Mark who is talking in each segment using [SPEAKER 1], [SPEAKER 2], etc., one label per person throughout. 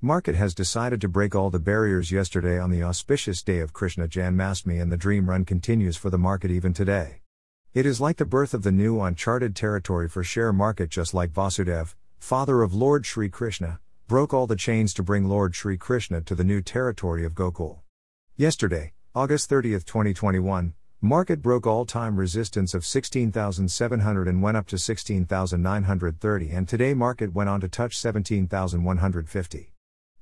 [SPEAKER 1] Market has decided to break all the barriers yesterday on the auspicious day of Krishna Janmashtami and the dream run continues for the market even today. It is like the birth of the new uncharted territory for share market just like Vasudev, father of Lord Sri Krishna, broke all the chains to bring Lord Sri Krishna to the new territory of Gokul. Yesterday, August 30, 2021, market broke all-time resistance of 16,700 and went up to 16,930 and today market went on to touch 17,150.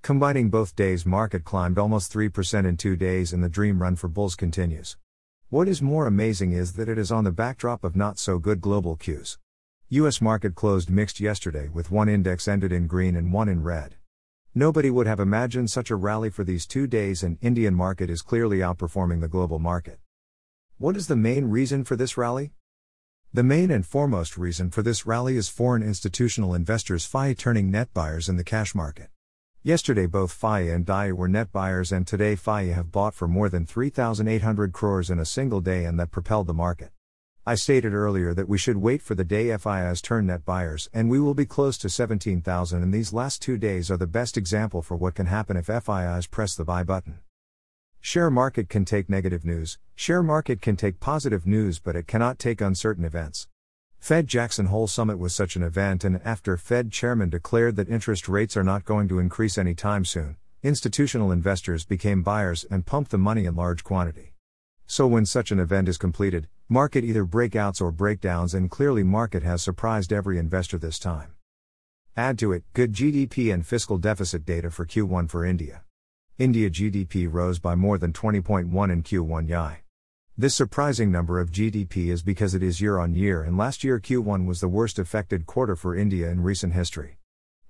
[SPEAKER 1] Combining both days market climbed almost 3% in 2 days and the dream run for bulls continues. What is more amazing is that it is on the backdrop of not so good global cues. US market closed mixed yesterday with one index ended in green and one in red. Nobody would have imagined such a rally for these 2 days and Indian market is clearly outperforming the global market. What is the main reason for this rally? The main and foremost reason for this rally is foreign institutional investors FI turning net buyers in the cash market. Yesterday both FII and DII were net buyers and today FII have bought for more than 3,800 crores in a single day and that propelled the market. I stated earlier that we should wait for the day FIIs turn net buyers and we will be close to 17,000 and these last two days are the best example for what can happen if FIIs press the buy button. Share market can take negative news, share market can take positive news but it cannot take uncertain events. Fed Jackson Hole Summit was such an event, and after Fed chairman declared that interest rates are not going to increase anytime soon, institutional investors became buyers and pumped the money in large quantity. So when such an event is completed, market either breakouts or breakdowns and clearly market has surprised every investor this time. Add to it good GDP and fiscal deficit data for Q1 for India. India GDP rose by more than 20.1 in Q1 YI. This surprising number of GDP is because it is year on year and last year Q1 was the worst affected quarter for India in recent history.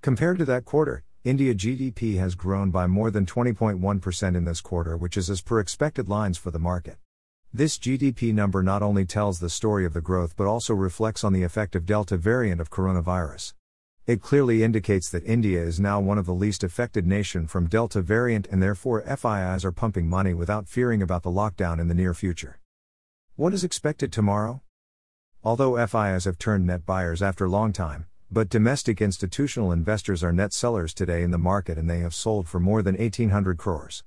[SPEAKER 1] Compared to that quarter, India GDP has grown by more than 20.1% in this quarter, which is as per expected lines for the market. This GDP number not only tells the story of the growth but also reflects on the effect of Delta variant of coronavirus. It clearly indicates that India is now one of the least affected nation from Delta variant and therefore FIIs are pumping money without fearing about the lockdown in the near future. What is expected tomorrow? Although FIIs have turned net buyers after long time, but domestic institutional investors are net sellers today in the market and they have sold for more than 1800 crores.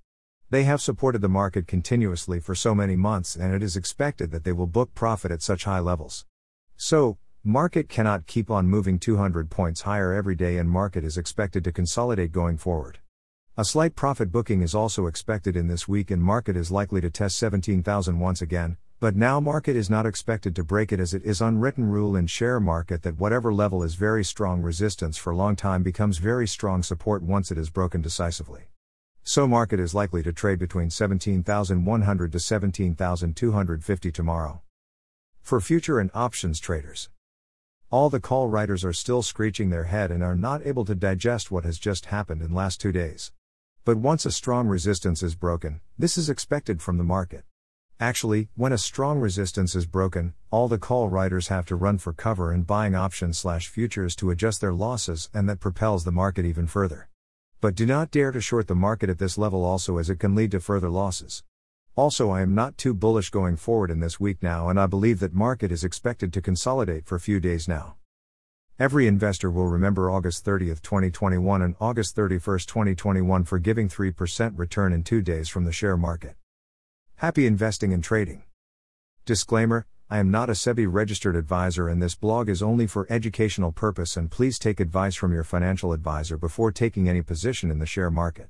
[SPEAKER 1] They have supported the market continuously for so many months and it is expected that they will book profit at such high levels. So, Market cannot keep on moving 200 points higher every day and market is expected to consolidate going forward. A slight profit booking is also expected in this week and market is likely to test 17,000 once again, but now market is not expected to break it as it is unwritten rule in share market that whatever level is very strong resistance for long time becomes very strong support once it is broken decisively. So market is likely to trade between 17,100 to 17,250 tomorrow. For future and options traders all the call writers are still screeching their head and are not able to digest what has just happened in last 2 days. But once a strong resistance is broken, this is expected from the market. Actually, when a strong resistance is broken, all the call writers have to run for cover and buying options slash futures to adjust their losses and that propels the market even further. But do not dare to short the market at this level also as it can lead to further losses. Also, I am not too bullish going forward in this week now, and I believe that market is expected to consolidate for few days now. Every investor will remember August 30, 2021 and August 31, 2021 for giving 3% return in two days from the share market. Happy investing and trading. Disclaimer I am not a SEBI registered advisor and this blog is only for educational purpose and please take advice from your financial advisor before taking any position in the share market.